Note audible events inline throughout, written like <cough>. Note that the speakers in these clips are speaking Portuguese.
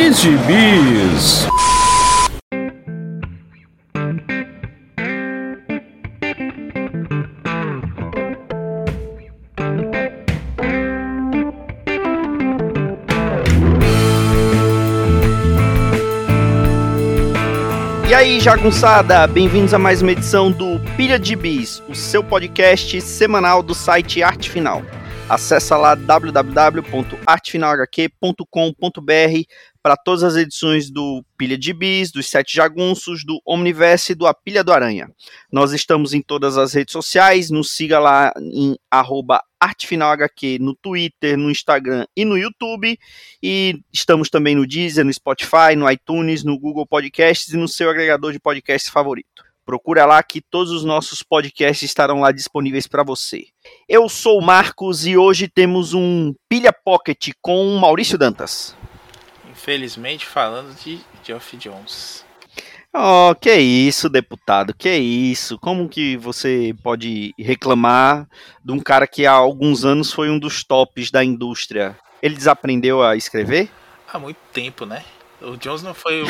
Que gibis! E aí, jagunçada, bem-vindos a mais uma edição do Pilha de Bis, o seu podcast semanal do site Arte Final. Acesse lá www.artefinalhq.com.br para todas as edições do Pilha de Bis, dos Sete Jagunços, do Omniverse e do A Pilha do Aranha. Nós estamos em todas as redes sociais, nos siga lá em ArtefinalHQ no Twitter, no Instagram e no YouTube. E estamos também no Deezer, no Spotify, no iTunes, no Google Podcasts e no seu agregador de podcasts favorito. Procura lá que todos os nossos podcasts estarão lá disponíveis para você. Eu sou o Marcos e hoje temos um Pilha Pocket com Maurício Dantas. Infelizmente falando de Geoff Jones. Oh, que isso, deputado, que isso? Como que você pode reclamar de um cara que há alguns anos foi um dos tops da indústria? Ele desaprendeu a escrever? Há muito tempo, né? O Jones não foi o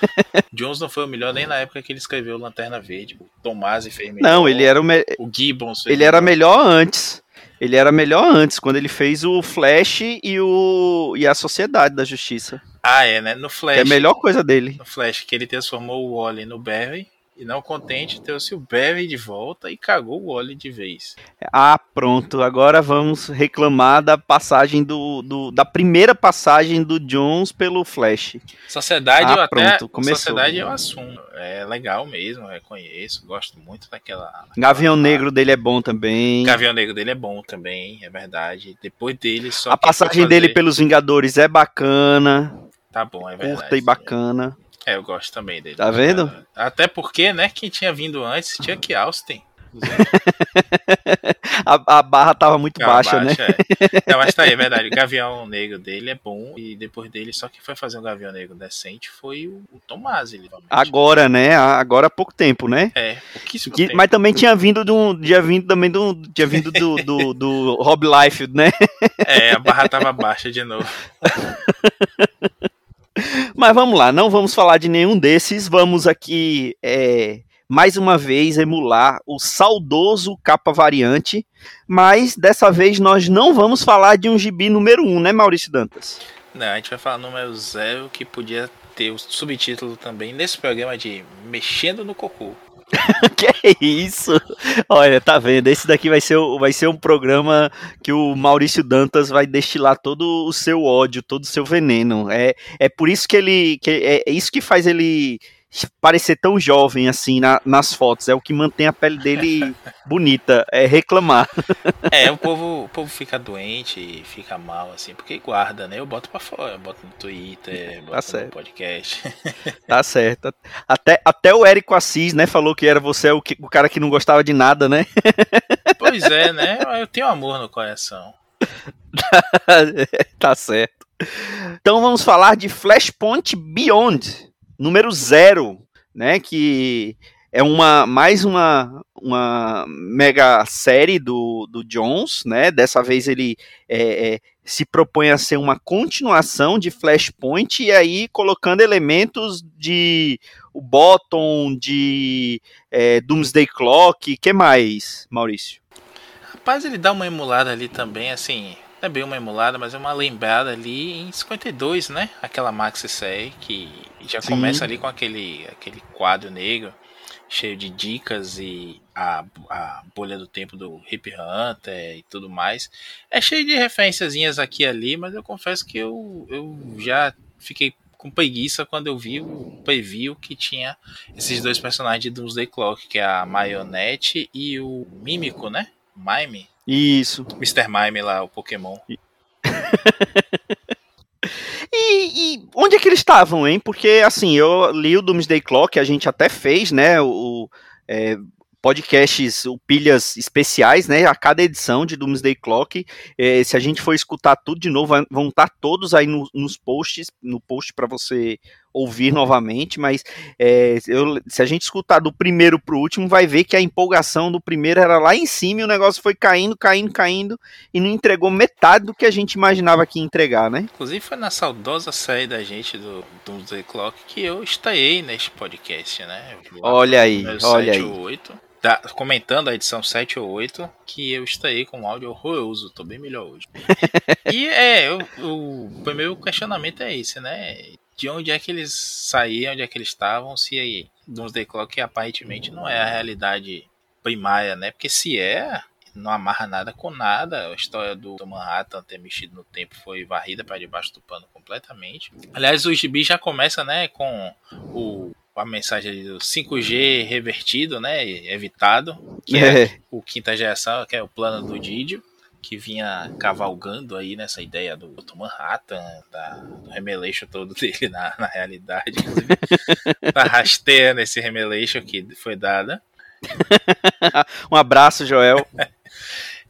<laughs> Jones não foi o melhor nem na época que ele escreveu Lanterna Verde. O Tomás fez melhor. Não, ele era o, me... o Gibbons. Ele era melhor antes. Ele era melhor antes, quando ele fez o Flash e o e a Sociedade da Justiça. Ah, é, né? No Flash. é a melhor coisa dele. No Flash, que ele transformou o Wally no Barry. E não contente, trouxe o Barry de volta e cagou o Wally de vez. Ah, pronto. Agora vamos reclamar da passagem do, do da primeira passagem do Jones pelo Flash. Sociedade Ah, eu até. pronto, começou. Sociedade eu assumo. É legal mesmo, reconheço. Gosto muito daquela. Gavião daquela- Negro dele é bom também. Gavião Negro dele é bom também, é verdade. Depois dele só. a passagem dele fazer- pelos Vingadores é bacana, Tá bom, é verdade. curta e bacana. É, eu gosto também dele. Tá vendo? Até porque, né, quem tinha vindo antes, Chuck Austin. <laughs> A, a barra tava muito Ficava baixa, né? é. Não, mas tá aí, é verdade. O <laughs> Gavião Negro dele é bom. E depois dele, só quem foi fazer um Gavião Negro decente foi o, o Tomasi, realmente. Agora, né? Agora há pouco tempo, né? É, pouquíssimo Que- tempo. mas também tinha vindo de um. Tinha vindo também do. Tinha vindo do, do, <laughs> do Rob Life, né? É, a barra tava baixa de novo. Mas vamos lá, não vamos falar de nenhum desses. Vamos aqui, é, mais uma vez, emular o saudoso capa variante. Mas dessa vez nós não vamos falar de um gibi número 1, um, né, Maurício Dantas? Não, a gente vai falar número zero, que podia ter o subtítulo também nesse programa de Mexendo no Cocô. <laughs> que isso? Olha, tá vendo? Esse daqui vai ser, vai ser um programa que o Maurício Dantas vai destilar todo o seu ódio, todo o seu veneno. É, é por isso que ele. Que é, é isso que faz ele parecer tão jovem assim na- nas fotos. É o que mantém a pele dele <laughs> bonita. É reclamar. É, o povo, o povo fica doente fica mal, assim, porque guarda, né? Eu boto pra fora, eu boto no Twitter, boto no Tá certo. podcast. <laughs> Tá certo. Até, até o Érico Assis, né, falou que era você o, que- o cara que não gostava de nada, né? <laughs> Pois é, né? Eu tenho amor no coração. tá certo. Então vamos falar de Flashpoint Beyond, número zero, né? Que é uma mais uma, uma mega série do, do Jones, né? Dessa vez ele é, é, se propõe a ser uma continuação de Flashpoint e aí colocando elementos de o Bottom, de é, Doomsday Clock, que mais, Maurício? Rapaz, ele dá uma emulada ali também, assim, é bem uma emulada, mas é uma lembrada ali em 52, né? Aquela maxi série que já Sim. começa ali com aquele, aquele quadro negro cheio de dicas e a, a bolha do tempo do Hip Hunter e tudo mais. É cheio de referenciazinhas aqui e ali, mas eu confesso que eu, eu já fiquei com preguiça quando eu vi o preview que tinha esses dois personagens de Doomsday Clock, que é a Marionette e o Mímico, né? Mime? Isso. Mr. Mime lá, o Pokémon. <laughs> E, e onde é que eles estavam, hein? Porque, assim, eu li o Doomsday Clock, a gente até fez, né, o, é, podcasts, o pilhas especiais, né, a cada edição de Doomsday Clock. É, se a gente for escutar tudo de novo, vão estar todos aí no- nos posts, no post para você ouvir novamente, mas é, eu, se a gente escutar do primeiro pro último, vai ver que a empolgação do primeiro era lá em cima e o negócio foi caindo, caindo, caindo e não entregou metade do que a gente imaginava que ia entregar, né? Inclusive foi na saudosa série da gente do Doomsday Clock que eu estreiei neste podcast, né? Olha aí, olha aí. 8 da, comentando a edição 7 ou 8, que eu estarei com um áudio horroroso, tô bem melhor hoje. <laughs> e é, o, o meu questionamento é esse, né? De onde é que eles saíram, onde é que eles estavam, se aí Doomsday Clock aparentemente não é a realidade primária, né? Porque se é, não amarra nada com nada. A história do, do Manhattan ter mexido no tempo foi varrida para debaixo do pano completamente. Aliás, o gibi já começa, né, com o a mensagem do 5G revertido, né, evitado, que é, é o quinta geração, que é o plano do Didio, que vinha cavalgando aí nessa ideia do Dr. Manhattan, da, do remeleixo todo <laughs> dele na, na realidade, <laughs> tá rasteira nesse remeleixo que foi dada. <laughs> um abraço, Joel.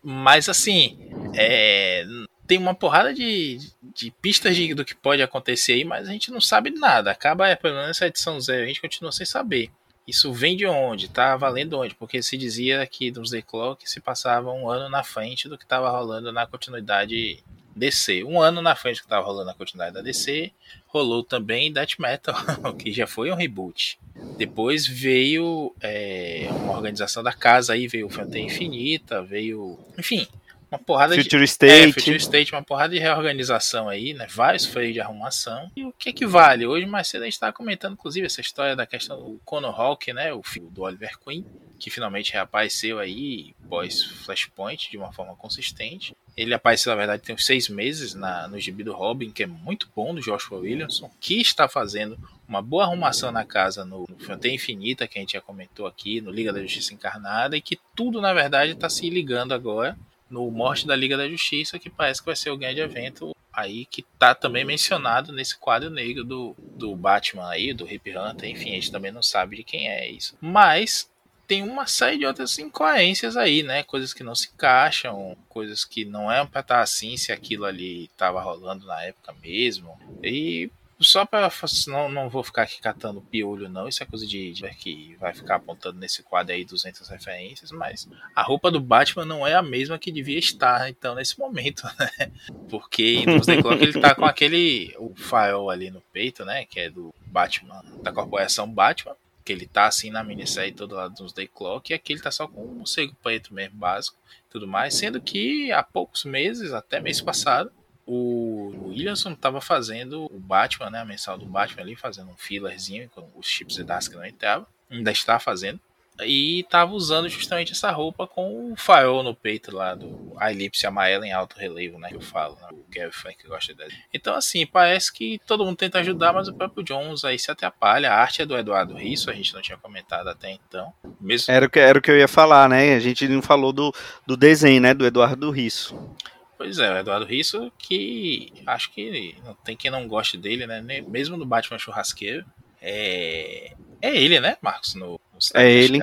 Mas assim, é, tem uma porrada de, de pistas de, do que pode acontecer aí, mas a gente não sabe nada. Acaba, é, pelo menos essa edição zero, a gente continua sem saber. Isso vem de onde? Tá valendo onde? Porque se dizia que The Clock se passava um ano na frente do que estava rolando na continuidade DC. Um ano na frente do que estava rolando na continuidade da DC, rolou também Death Metal, <laughs> que já foi um reboot. Depois veio é, uma organização da casa aí, veio Fronteira Infinita, veio. Enfim, uma porrada Future de. State. É, Future State, uma porrada de reorganização aí, né? Vários freios de arrumação. E o que é que vale? Hoje mais cedo a gente estava comentando, inclusive, essa história da questão do Conor Hawk, né? O filho do Oliver Queen, que finalmente reapareceu aí pós Flashpoint de uma forma consistente. Ele apareceu, na verdade, tem uns seis meses na, no gibi do Robin, que é muito bom, do Joshua Williamson, que está fazendo uma boa arrumação na casa no, no Fronteira Infinita, que a gente já comentou aqui, no Liga da Justiça Encarnada, e que tudo, na verdade, está se ligando agora no Morte da Liga da Justiça, que parece que vai ser o grande evento aí que tá também mencionado nesse quadro negro do, do Batman aí, do Hip Hunter, enfim, a gente também não sabe de quem é isso. Mas tem uma série de outras incoerências aí, né? Coisas que não se encaixam, coisas que não é pra estar assim se aquilo ali tava rolando na época mesmo. E só para não, não vou ficar aqui catando piolho não, isso é coisa de, de que vai ficar apontando nesse quadro aí 200 referências, mas a roupa do Batman não é a mesma que devia estar então nesse momento, <laughs> né? Porque em Doomsday Clock ele tá com aquele o farol ali no peito, né, que é do Batman, da corporação Batman, que ele tá assim na minissérie todo lado dos Day Clock, e aqui ele tá só com um morcego preto mesmo básico, tudo mais, sendo que há poucos meses, até mês passado, o Williamson estava fazendo o Batman, né, a mensal do Batman ali, fazendo um fillerzinho com os chips e que não entravam, ainda está fazendo, e estava usando justamente essa roupa com o farol no peito lá do a elipse amarela em alto relevo, né, que eu falo, né, o Gary Frank gosta dele. Então assim, parece que todo mundo tenta ajudar, mas o próprio Jones aí se atrapalha. A arte é do Eduardo Risso, a gente não tinha comentado até então. Mesmo... Era, o que, era o que eu ia falar, né, a gente não falou do, do desenho, né, do Eduardo Risso. Pois é, o Eduardo Risso, que acho que não tem quem não goste dele, né? Mesmo no Batman Churrasqueiro. É, é ele, né, Marcos? No, no é ele.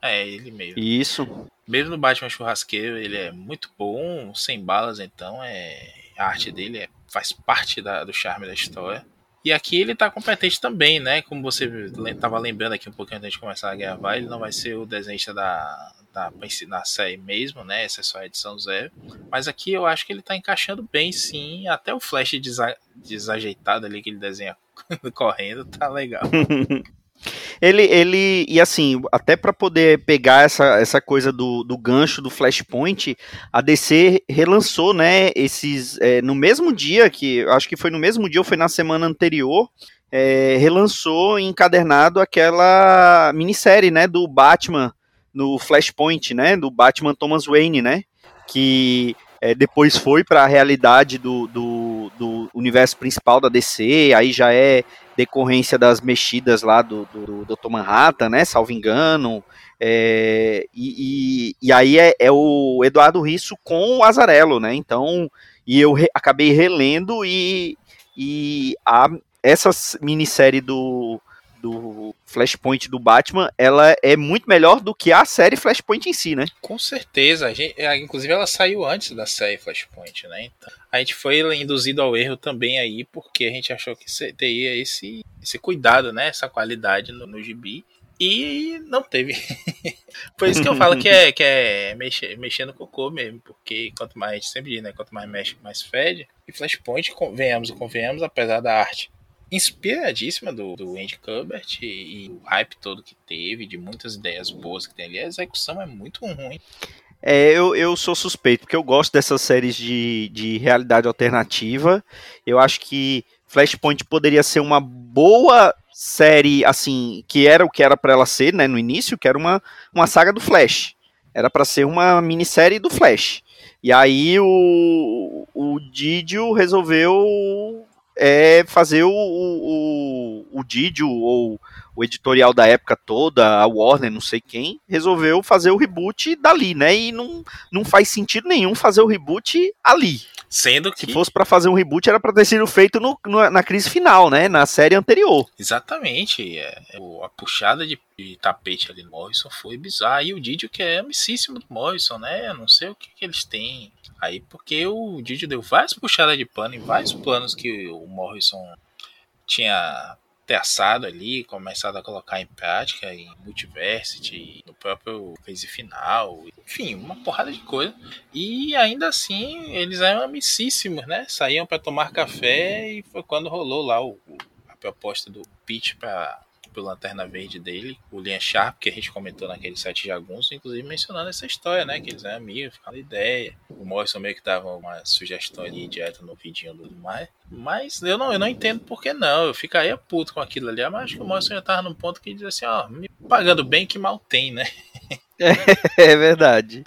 É ele mesmo. Isso. Mesmo no Batman Churrasqueiro, ele é muito bom, sem balas, então é a arte dele é, faz parte da, do charme da história. E aqui ele tá competente também, né? Como você estava lembrando aqui um pouquinho antes de começar a gravar, ele não vai ser o desenhista da, da, na série mesmo, né? Essa é só a edição zero. Mas aqui eu acho que ele tá encaixando bem, sim. Até o flash desa, desajeitado ali que ele desenha <laughs> correndo tá legal. <laughs> Ele, ele, e assim, até para poder pegar essa, essa coisa do, do gancho do Flashpoint, a DC relançou, né, esses, é, no mesmo dia, que acho que foi no mesmo dia ou foi na semana anterior, é, relançou encadernado aquela minissérie, né, do Batman no Flashpoint, né, do Batman Thomas Wayne, né, que é, depois foi para a realidade do, do, do, universo principal da DC, aí já é decorrência das mexidas lá do, do, do Dr. Manhattan, né, salvo engano, é, e, e, e, aí é, é, o Eduardo Risso com o Azarello, né, então, e eu re, acabei relendo e, e a, essa minissérie do, do Flashpoint do Batman, ela é muito melhor do que a série Flashpoint em si, né? Com certeza. Gente, inclusive, ela saiu antes da série Flashpoint, né? Então, a gente foi induzido ao erro também aí, porque a gente achou que teria esse, esse cuidado, né? Essa qualidade no, no gibi. E não teve. <laughs> Por isso que eu falo que é, que é mexer, mexer no cocô mesmo. Porque quanto mais, sempre diz, né? Quanto mais mexe, mais fede. E Flashpoint, convenhamos e convenhamos, apesar da arte inspiradíssima do, do Andy Kubert e, e, o hype todo que teve, de muitas ideias boas que tem ali, a execução é muito ruim. É, eu, eu sou suspeito, porque eu gosto dessas séries de, de realidade alternativa. Eu acho que Flashpoint poderia ser uma boa série, assim, que era o que era para ela ser, né, no início, que era uma, uma saga do Flash. Era para ser uma minissérie do Flash. E aí o, o Didio resolveu é, fazer o, o, o Didio ou o editorial da época toda, a Warner, não sei quem, resolveu fazer o reboot dali, né? E não, não faz sentido nenhum fazer o reboot ali. Sendo que. Se fosse para fazer um reboot, era para ter sido feito no, no, na crise final, né? Na série anterior. Exatamente. É, é a puxada de, de, tapete ali no Morrison foi bizarra. E o Didio, que é amicíssimo do Morrison, né? Eu não sei o que, que eles têm aí, porque o Didio deu várias puxadas de pano em vários planos que o Morrison tinha traçado ali, começado a colocar em prática em Multiversity, no próprio phase final, enfim, uma porrada de coisa. E ainda assim, eles eram amicíssimos, né? Saíam para tomar café e foi quando rolou lá o, a proposta do pitch para pelo Lanterna Verde dele, o Lian Sharp, que a gente comentou naquele site jagunço, inclusive mencionando essa história, né? Que eles eram amigos, ficando ideia. O Morrison meio que dava uma sugestão ali direta no vidinho do mais. Mas eu não, eu não entendo por que não. Eu ficaria puto com aquilo ali. Mas acho que o Morrison já tava num ponto que diz assim, ó, me pagando bem que mal tem, né? <laughs> é, é verdade.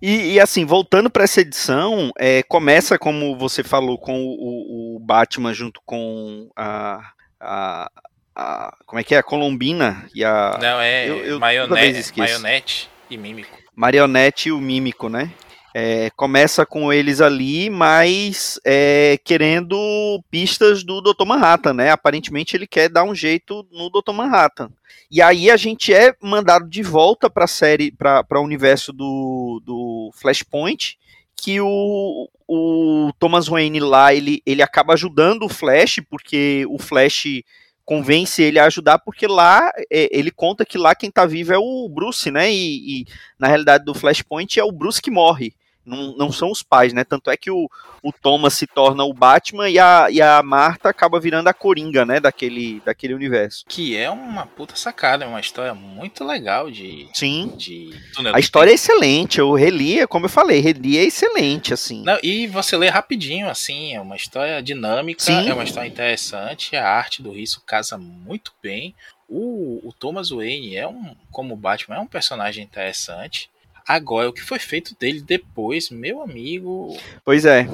E, e, assim, voltando para essa edição, é, começa, como você falou, com o, o Batman junto com a, a, a, como é que é? A Colombina e a. Não, é eu, eu maionete, maionete e mímico. Marionete e o mímico, né? É, começa com eles ali, mas é, querendo pistas do Dr. Manhattan, né? Aparentemente ele quer dar um jeito no Dr. Manhattan. E aí a gente é mandado de volta para a série, para o universo do, do Flashpoint, que o, o Thomas Wayne lá ele, ele acaba ajudando o Flash, porque o Flash convence ele a ajudar, porque lá é, ele conta que lá quem tá vivo é o Bruce, né? E, e, na realidade do Flashpoint é o Bruce que morre não, não são os pais, né? Tanto é que o, o Thomas se torna o Batman e a, e a Marta acaba virando a Coringa, né? Daquele, daquele universo. Que é uma puta sacada, é uma história muito legal de. Sim. De a história é excelente, eu reli, é como eu falei, reli é excelente, assim. Não, e você lê rapidinho, assim, é uma história dinâmica, Sim. é uma história interessante, a arte do Risso casa muito bem. O, o Thomas Wayne é um, como Batman, é um personagem interessante. Agora, o que foi feito dele depois, meu amigo. Pois é.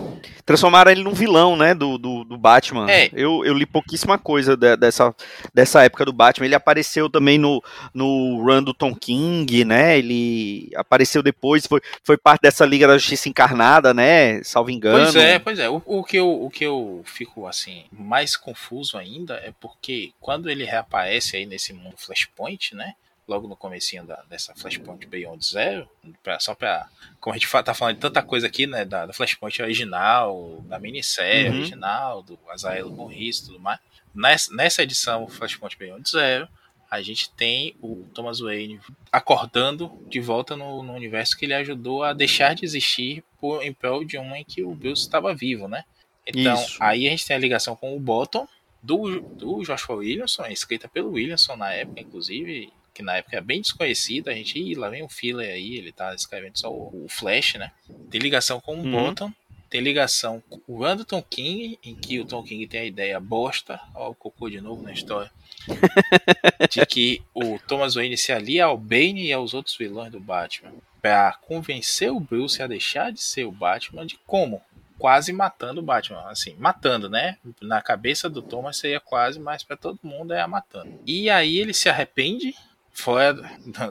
Transformaram ele num vilão, né? Do, do, do Batman. É. Eu, eu li pouquíssima coisa de, dessa, dessa época do Batman. Ele apareceu também no, no run do Tom King, né? Ele apareceu depois, foi, foi parte dessa Liga da Justiça Encarnada, né? Salvo engano. Pois é, pois é. O, o, que, eu, o que eu fico, assim, mais confuso ainda é porque quando ele reaparece aí nesse mundo Flashpoint, né? Logo no comecinho da, dessa Flashpoint Beyond Zero, pra, só para como a gente tá falando de tanta coisa aqui, né, da, da Flashpoint original, da minissérie uhum. original, do Azael Morris e tudo mais. Nessa, nessa edição Flashpoint Beyond Zero, a gente tem o Thomas Wayne acordando de volta no, no, universo que ele ajudou a deixar de existir por, em prol de uma em que o Bruce estava vivo, né? Então, Isso. aí a gente tem a ligação com o Bottom, do, do Joshua Williamson, escrita pelo Williamson na época, inclusive, que na época é bem desconhecido, a gente, ih, lá vem o filler aí, ele tá escrevendo só o, o Flash, né? Tem ligação com o uhum. Bottom, tem ligação com o Anderton King, em que o Tom King tem a ideia bosta, ó, o cocô de novo na história, <laughs> de que o Thomas Wayne se alia ao Bane e aos outros vilões do Batman para convencer o Bruce a deixar de ser o Batman de como? Quase matando o Batman, assim, matando, né? Na cabeça do Thomas seria quase, mas para todo mundo é a matando. E aí ele se arrepende fora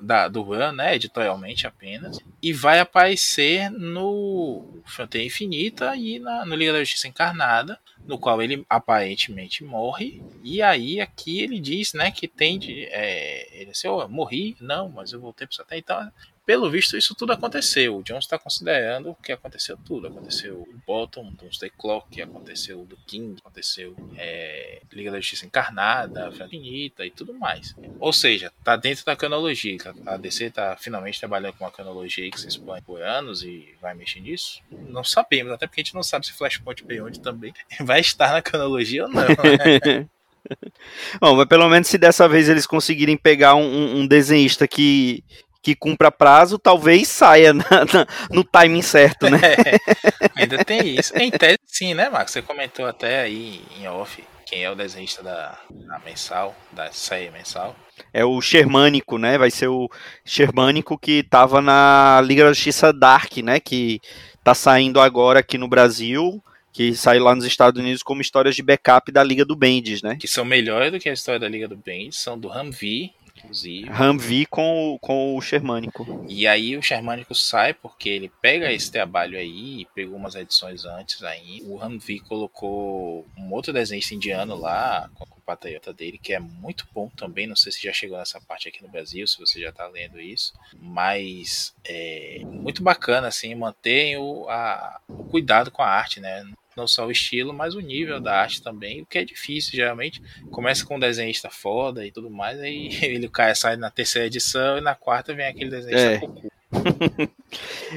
da, do run, né, editorialmente apenas, e vai aparecer no Fronteira Infinita e na, no Liga da Justiça Encarnada, no qual ele aparentemente morre, e aí aqui ele diz, né, que tem de, é, ele assim, oh, morri, não, mas eu voltei para o então pelo visto, isso tudo aconteceu. O Jones está considerando que aconteceu tudo. Aconteceu o Bottom, Doomsday Clock, aconteceu do King, aconteceu é, Liga da Justiça Encarnada, Infinita e tudo mais. Ou seja, tá dentro da cronologia. A DC está finalmente trabalhando com uma cronologia que se expõe por anos e vai mexer nisso. Não sabemos, até porque a gente não sabe se Flashpoint Beyond também <laughs> vai estar na cronologia ou não. Né? <laughs> Bom, mas pelo menos se dessa vez eles conseguirem pegar um, um desenhista que que cumpra prazo, talvez saia na, na, no timing certo, né? <laughs> É, ainda tem isso. Em tese, sim, né, Marcos? Você comentou até aí em off quem é o desenhista da, da mensal, da série mensal. É o Shermânico, né? Vai ser o Shermânico que tava na Liga da Justiça Dark, né? Que tá saindo agora aqui no Brasil que saiu lá nos Estados Unidos como histórias de backup da Liga do Bendis, né? Que são melhores do que a história da Liga do Bendis, são do Humvee inclusive. Humvee com, com o Shermânico. E aí o Shermânico sai porque ele pega esse trabalho aí, pegou umas edições antes aí. O Humvee colocou um outro desenho indiano lá, com o patriota dele, que é muito bom também. Não sei se já chegou nessa parte aqui no Brasil, se você já tá lendo isso. Mas é muito bacana, assim, manter o, a, o cuidado com a arte, né? Não só o estilo, mas o nível da arte também, o que é difícil, geralmente. Começa com um desenhista foda e tudo mais, aí <laughs> ele cai, sai na terceira edição e na quarta vem aquele desenhista é. Cocô. <laughs>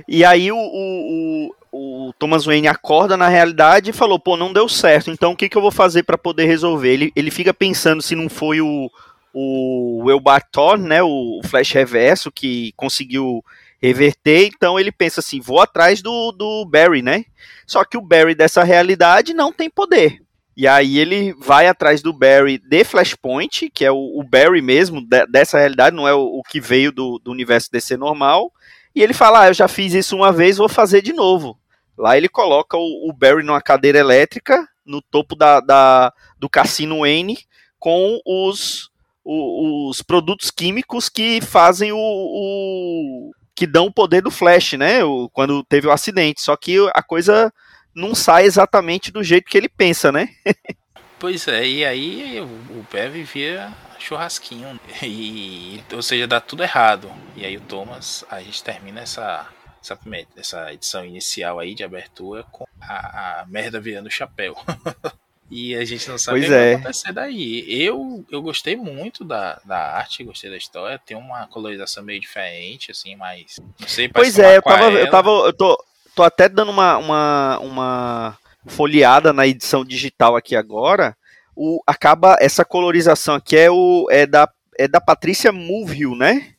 e aí o, o, o, Thomas Wayne acorda na realidade e falou, pô, não deu certo, então o que, que eu vou fazer para poder resolver? Ele, ele fica pensando se não foi o, o Elbar Thorne, né, o Flash Reverso, que conseguiu reverter, então ele pensa assim, vou atrás do, do Barry, né? Só que o Barry dessa realidade não tem poder. E aí ele vai atrás do Barry de Flashpoint, que é o, o Barry mesmo de, dessa realidade, não é o, o que veio do, do, universo DC normal. E ele fala, ah, eu já fiz isso uma vez, vou fazer de novo. Lá ele coloca o, o Barry numa cadeira elétrica, no topo da, da do cassino Wayne, com os, os, produtos químicos que fazem o que dão o poder do Flash, né? O, quando teve o acidente. Só que a coisa não sai exatamente do jeito que ele pensa, né? <laughs> pois é, e aí o, o Bev vira churrasquinho. E, ou seja, dá tudo errado. E aí o Thomas, a gente termina essa, essa, essa edição inicial aí de abertura com a, a merda virando chapéu. <laughs> E a gente não sabe pois o que é. vai acontecer daí. Eu, eu gostei muito da, da arte, gostei da história. Tem uma colorização meio diferente, assim, mas. Não sei, Pois é, eu tava, eu tava. Eu tô, tô até dando uma, uma, uma folheada na edição digital aqui agora. O, acaba. Essa colorização aqui é, o, é, da, é da Patrícia Mulville, né?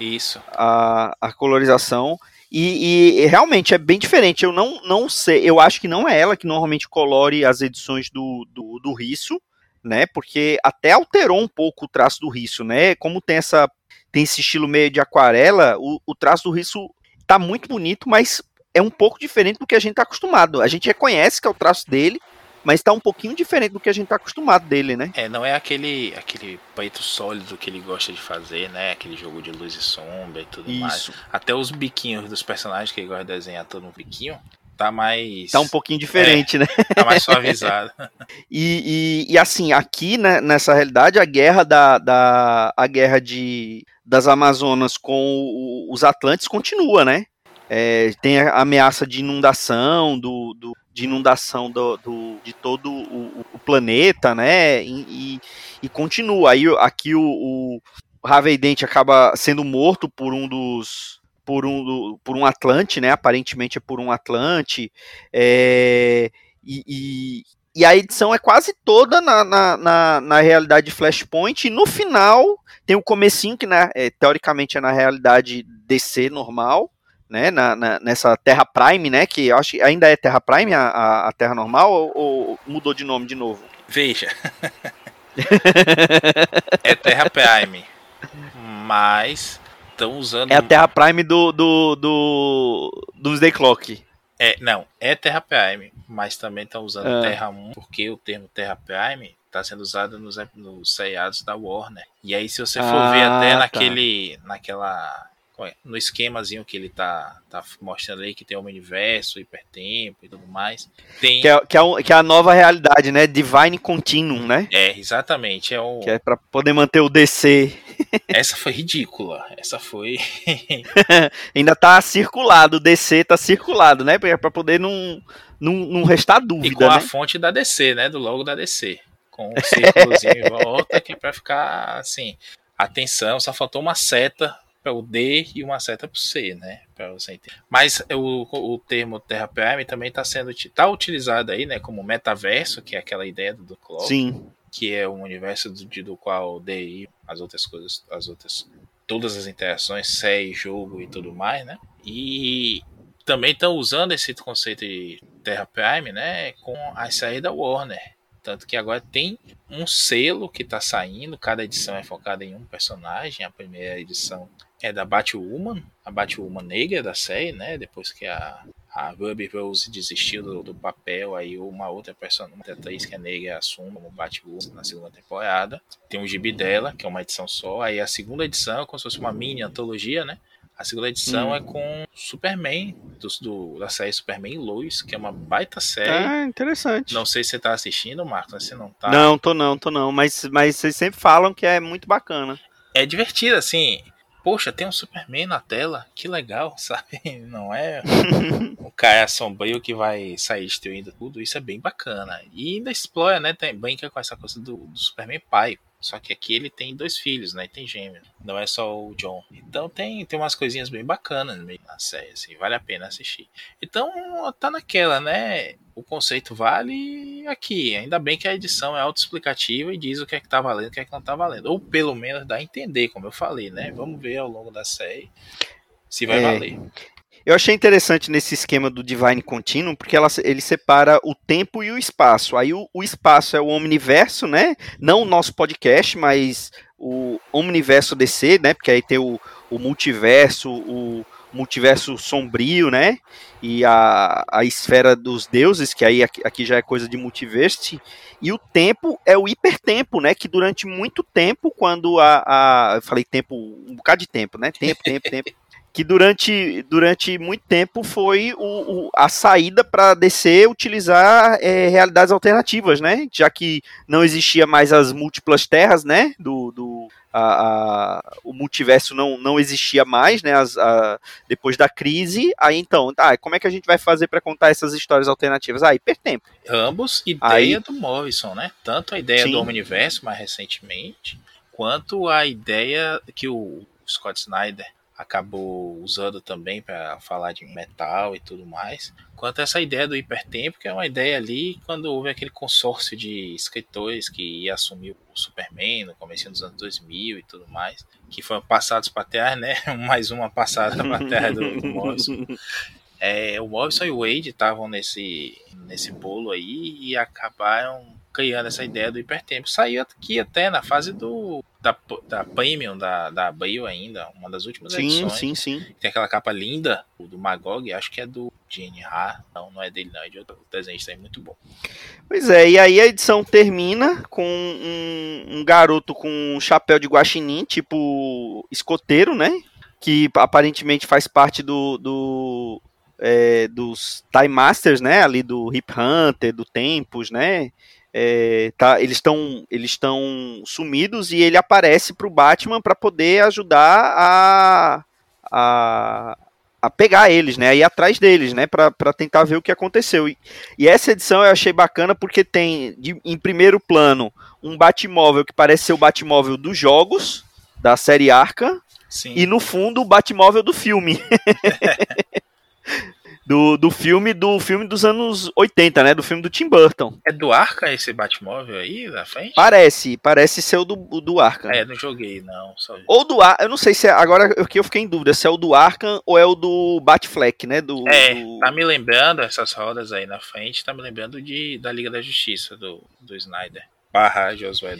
Isso. A, a colorização. E, e, realmente é bem diferente. Eu não, não sei, eu acho que não é ela que normalmente colore as edições do, do, do Risso, né? Porque até alterou um pouco o traço do Risso, né? Como tem essa tem esse estilo meio de aquarela, o, o traço do Risso tá muito bonito, mas é um pouco diferente do que a gente tá acostumado. A gente reconhece que é o traço dele, mas tá um pouquinho diferente do que a gente tá acostumado dele, né? É, não é aquele aquele peito sólido que ele gosta de fazer, né? Aquele jogo de luz e sombra e tudo Isso. mais. Até os biquinhos dos personagens que ele gosta de desenhar todo um biquinho, tá mais. Tá um pouquinho diferente, é, né? <laughs> Tá mais suavizado. <laughs> e, e, e, assim, aqui né, nessa realidade, a guerra da, da. A guerra de, das Amazonas com os Atlantes continua, né? É, tem a ameaça de inundação, do, do de inundação do, do, de todo o, o planeta, né? E, e, e, continua. Aí aqui o, o Harvey acaba sendo morto por um dos por um, por um Atlante, né? Aparentemente é por um Atlante. É, e, e, e, a edição é quase toda na, na, na, na, realidade de Flashpoint. E no final tem o comecinho, que né, é, teoricamente é na realidade DC normal né, na, na, nessa Terra Prime, né, que acho que ainda é Terra Prime, a, a Terra normal, ou, ou, mudou de nome de novo? Veja. <laughs> é Terra Prime, mas estão usando... É a Terra Prime do, do, do Doomsday Clock. É, não, é Terra Prime, mas também estão usando ah. Terra 1, porque o termo Terra Prime está tá sendo usado nos, nos seriados da Warner. E aí, se você for ah, ver até tá. naquele. naquela no esquemazinho que ele tá, tá mostrando aí, que tem o universo, hipertempo e tudo mais. Tem... Que, é, que, é, que é a nova realidade, né? Divine Continuum, né? É, exatamente. É o... Que é pra poder manter o DC. <laughs> Essa foi ridícula. Essa foi. <laughs> Ainda tá circulado, o DC tá circulado, né? Pra, poder não, não, não restar dúvida. E com né? a fonte da DC, né? Do logo da DC. Com um círculozinho em volta, que é pra ficar assim. Atenção, só faltou uma seta para o D e uma seta para o C, né? Para você entender. Mas o, o termo Terra Prime também está sendo tá utilizado aí, né? Como metaverso, que é aquela ideia do Cloud. Sim. Que é um universo do, do qual o D e as outras coisas, as outras, todas as interações, série, jogo e tudo mais, né? E também estão usando esse conceito de Terra Prime, né? Com a saída da Warner. Tanto que agora tem um selo que está saindo, cada edição é focada em um personagem. A primeira edição é da Batwoman, a Batwoman negra da série, né? Depois que a, a Ruby Rose desistiu do, do papel, aí uma outra personagem, uma atriz que é negra assume como Batwoman na segunda temporada. Tem o gibi dela, que é uma edição só. Aí a segunda edição é como se fosse uma mini antologia, né? A segunda edição hum. é com Superman, do, do, da série Superman Lois, que é uma baita série. Ah, interessante. Não sei se você tá assistindo, Marcos, você não tá. Não, tô não, tô não. Mas, mas vocês sempre falam que é muito bacana. É divertido, assim poxa, tem um Superman na tela, que legal, <laughs> sabe? Não é o <laughs> cara sombrio que vai sair destruindo tudo, isso é bem bacana. E ainda explora, né? Que é com essa coisa do, do Superman pai. Só que aqui ele tem dois filhos, né? Tem gêmeos. Não é só o John. Então tem, tem umas coisinhas bem bacanas na série, assim. Vale a pena assistir. Então tá naquela, né? O conceito vale aqui. Ainda bem que a edição é autoexplicativa e diz o que é que tá valendo e o que é que não tá valendo. Ou pelo menos dá a entender, como eu falei, né? Vamos ver ao longo da série se vai é, valer. Eu achei interessante nesse esquema do Divine Continuum, porque ela, ele separa o tempo e o espaço. Aí o, o espaço é o Omniverso, né? Não o nosso podcast, mas o Omniverso DC, né? Porque aí tem o, o multiverso, o multiverso sombrio, né? E a, a esfera dos deuses, que aí aqui, já é coisa de multiverso. E o tempo é o hipertempo, né? Que durante muito tempo, quando a. a eu falei tempo, um bocado de tempo, né? Tempo, tempo, tempo que durante, durante muito tempo foi o, o a saída para DC utilizar é, realidades alternativas, né? Já que não existia mais as múltiplas terras, né? Do, do a, a, o multiverso não, não existia mais, né? As, a, depois da crise, aí então, tá, como é que a gente vai fazer para contar essas histórias alternativas? Ah, hipertempo. Ambos ideia aí, do Morrison, né? Tanto a ideia sim. do universo mais recentemente, quanto a ideia que o Scott Snyder acabou usando também para falar de metal e tudo mais. Quanto a essa ideia do hipertempo, que é uma ideia ali quando houve aquele consórcio de escritores que ia assumir o Superman no começo dos anos 2000 e tudo mais, que foram passados para a Terra, né? <laughs> Mais uma passada para a Terra do, do Morrison. É, o Morrison e o Wade estavam nesse, nesse bolo aí e acabaram criando essa ideia do hipertempo. Saiu aqui até na fase do da, da Premium, da, da Abril ainda, uma das últimas sim, edições. Sim, sim, Tem aquela capa linda do Magog, acho que é do Gene Ha. Não, não é dele não, é de outro desenho, isso é muito bom. Pois é, e aí a edição termina com um, um garoto com um chapéu de guaxinim, tipo escoteiro, né? Que aparentemente faz parte do, do é, dos Time Masters, né? Ali do Hip Hunter, do Tempos, né? É, tá, eles estão eles estão sumidos e ele aparece para o Batman para poder ajudar a, a, a pegar eles, né, a ir atrás deles, né, para tentar ver o que aconteceu. E, e, essa edição eu achei bacana porque tem de, em primeiro plano um Batmóvel que parece ser o Batmóvel dos jogos da série Arca e no fundo o Batmóvel do filme. <laughs> do, do filme do filme dos anos 80, né? Do filme do Tim Burton. É do Arca esse Batmóvel aí na frente? Parece, parece ser o do, do Arca. É, não joguei, não. Só... Ou do Arca, eu não sei se é, agora que eu fiquei em dúvida, se é o do Arkham ou é o do Batfleck, né? Do, é, do... tá me lembrando, essas rodas aí na frente, tá me lembrando de, da Liga da Justiça, do, do Snyder. Barra Josué.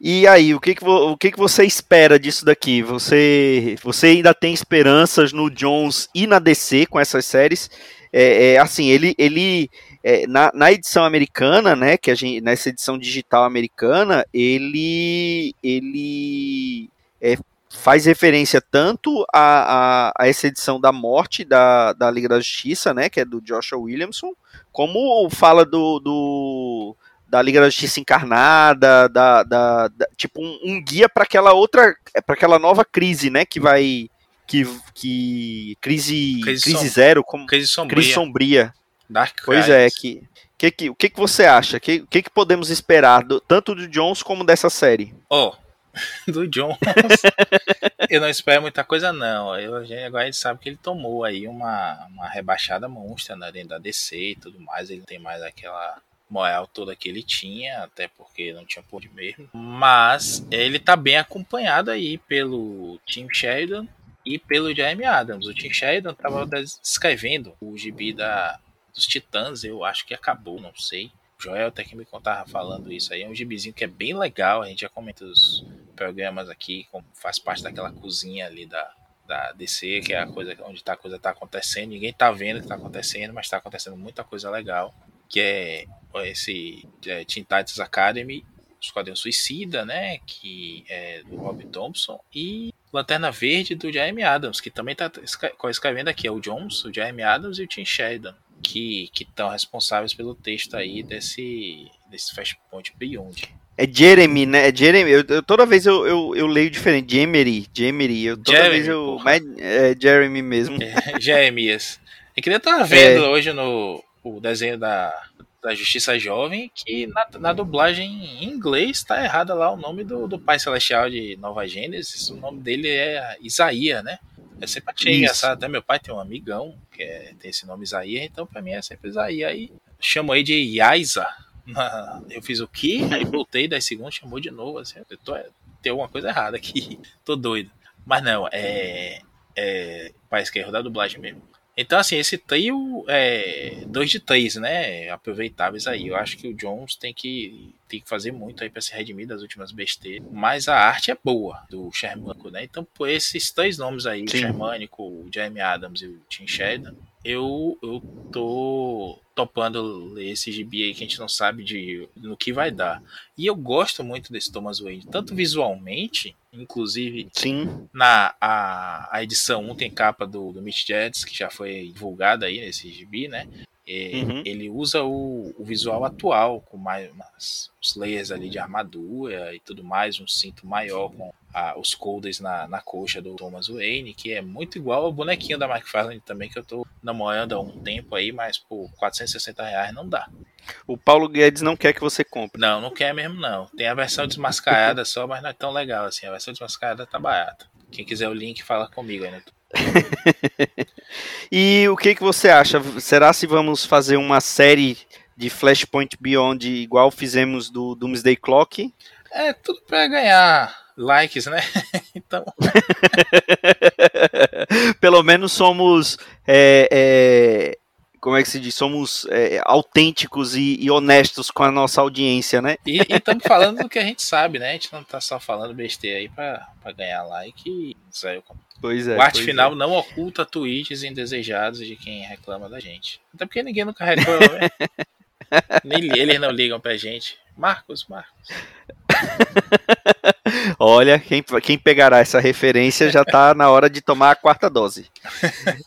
E aí, o que que, o que que você espera disso daqui? Você, você ainda tem esperanças no Jones e na DC com essas séries? É, é, assim, ele, ele, é, na, na, edição americana, né, que a gente, nessa edição digital americana, ele, ele é, faz referência tanto a, a, a, essa edição da morte da, da Liga da Justiça, né, que é do Joshua Williamson, como fala do, do da Liga da Justiça encarnada, da, da, da tipo um, um guia para aquela outra, para aquela nova crise, né, que vai que, que crise crise, crise zero, como crise sombria. Crise sombria. Dark pois é, que, que, que o que, que você acha? O que, que, que podemos esperar do, tanto do Jones como dessa série? Oh, <laughs> do Jones, eu não espero muita coisa não. Eu, agora a gente sabe que ele tomou aí uma, uma rebaixada monstra né, dentro da DC e tudo mais. Ele tem mais aquela moral toda que ele tinha, até porque não tinha poder mesmo. Mas ele tá bem acompanhado aí pelo Tim Sheridan e pelo Jeremy Adams. O Tim Sheridan estava escrevendo o gibi da, dos Titãs, eu acho que acabou, não sei. O Joel até que me contava falando isso aí. É um gibizinho que é bem legal. A gente já comenta os programas aqui, faz parte daquela cozinha ali da, da DC, que é a coisa onde tá, a coisa tá acontecendo. Ninguém tá vendo o que tá acontecendo, mas tá acontecendo muita coisa legal. Que é esse é, Teen Titans Academy, Esquadrão Suicida, né? Que é do Rob Thompson. E Lanterna Verde do Jeremy Adams, que também está escrevendo aqui, é o Jones, o Jeremy Adams e o Tim Sheridan, que estão responsáveis pelo texto aí desse, desse Flashpoint Beyond. É Jeremy, né? É Jeremy. Eu, eu toda vez eu, eu, eu, leio diferente. Jemery, Jemery. Eu, toda Jeremy, vez eu. Mas é Jeremy mesmo. É, <laughs> Jeremias. É que eu tava vendo é. hoje no o desenho da, da Justiça Jovem, que na, na dublagem em inglês tá errado lá o nome do, do Pai Celestial de Nova Gênesis. O nome dele é Isaías, né? É sempre achei engraçado. Até meu pai tem um amigão que é, tem esse nome Isaías, então pra mim é sempre Isaías. Aí chamo aí de Yaisa. Eu fiz o quê? Aí voltei, 10 segundos, chamou de novo. Assim, eu tô, tem alguma coisa errada aqui. <laughs> tô doido. Mas não, é. É. Pai esquerdo da dublagem mesmo. Então, assim, esse trio é dois de três, né? Aproveitáveis aí. Eu acho que o Jones tem que, tem que fazer muito aí para se redimir das últimas besteiras. Mas a arte é boa do Shermanico, né? Então, por esses três nomes aí, Sim. o Shermanico, o Jamie Adams e o Tim Sheridan, eu, eu tô topando ler esse gibi aí que a gente não sabe de, no que vai dar. E eu gosto muito desse Thomas Wayne, tanto visualmente, inclusive Sim. na a, a edição 1 tem capa do, do Mitch Jets, que já foi divulgada aí nesse gibi, né? E, uhum. Ele usa o, o, visual atual, com mais umas, uns layers ali de armadura e tudo mais, um cinto maior com a, os colders na, na coxa do Thomas Wayne, que é muito igual ao bonequinho da McFarlane também, que eu tô namorando há um tempo aí, mas por 460 reais não dá. O Paulo Guedes não quer que você compre. Não, não quer mesmo não. Tem a versão desmascarada só, mas não é tão legal assim. A versão desmascarada tá barata. Quem quiser o link, fala comigo aí, <laughs> e o que, que você acha? Será se vamos fazer uma série de Flashpoint Beyond igual fizemos do Doomsday Clock? É, tudo para ganhar likes, né? <laughs> então. <laughs> Pelo menos somos. É, é, como é que se diz? Somos é, autênticos e, e, honestos com a nossa audiência, né? E estamos falando do que a gente sabe, né? A gente não tá só falando besteira aí pra ganhar like. Pois é. O arte final é. não oculta tweets indesejados de quem reclama da gente. Até porque ninguém nunca reclama, né? <laughs> Nem eles não ligam pra gente. Marcos, Marcos. Olha, quem, quem pegará essa referência já está na hora de tomar a quarta dose.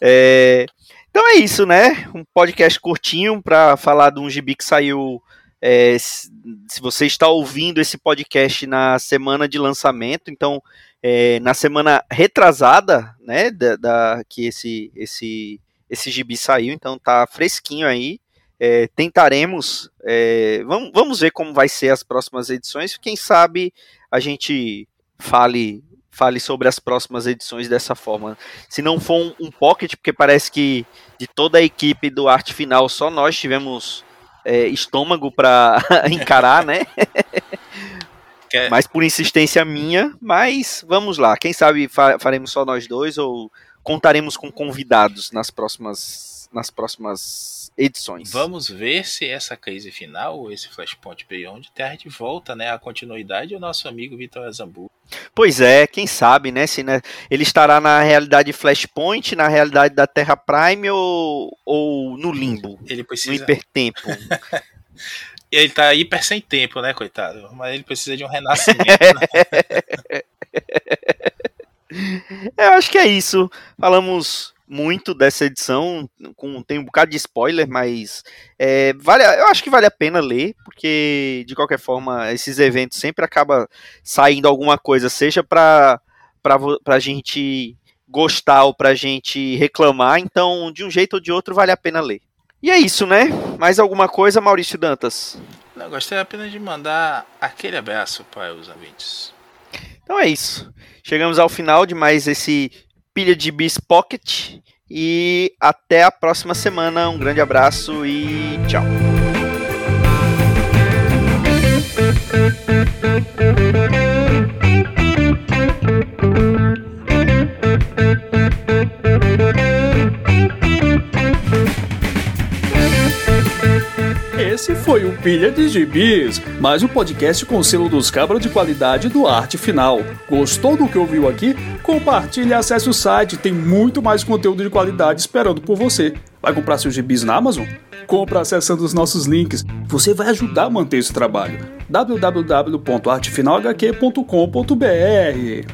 É, então é isso, né? Um podcast curtinho para falar de um gibi que saiu. É, se você está ouvindo esse podcast na semana de lançamento, então é, na semana retrasada, né, da, da, que esse esse esse gibi saiu, então tá fresquinho aí. É, tentaremos, é, vamos, vamos ver como vai ser as próximas edições. Quem sabe a gente fale fale sobre as próximas edições dessa forma. Se não for um, um pocket, porque parece que de toda a equipe do arte final só nós tivemos é, estômago para <laughs> encarar, né? É. Mas por insistência minha, mas vamos lá. Quem sabe fa faremos só nós dois ou contaremos com convidados nas próximas nas próximas edições. Vamos ver se essa crise final, esse Flashpoint Beyond, terra de volta, né? A continuidade o nosso amigo Vitor Azambu. Pois é, quem sabe, né? Se né, ele estará na realidade Flashpoint, na realidade da Terra Prime ou, ou no limbo? Ele precisa. No hipertempo. <laughs> ele tá hiper sem tempo, né, coitado? Mas ele precisa de um renascimento. né? <laughs> Eu acho que é isso. Falamos muito dessa edição, com, tem um bocado de spoiler, mas é, vale, eu acho que vale a pena ler, porque de qualquer forma esses eventos sempre acaba saindo alguma coisa, seja para a gente gostar ou para a gente reclamar, então de um jeito ou de outro vale a pena ler. E é isso, né? Mais alguma coisa, Maurício Dantas? Não, gostaria apenas de mandar aquele abraço para os ouvintes. Então é isso. Chegamos ao final de mais esse Pilha de Bis Pocket. E até a próxima semana. Um grande abraço e tchau. Esse foi o Pilha de Gibis, mais um podcast com selo dos cabras de qualidade do Arte Final. Gostou do que ouviu aqui? Compartilhe e acesse o site, tem muito mais conteúdo de qualidade esperando por você. Vai comprar seus gibis na Amazon? Compra acessando os nossos links. Você vai ajudar a manter esse trabalho. www.artefinalhq.com.br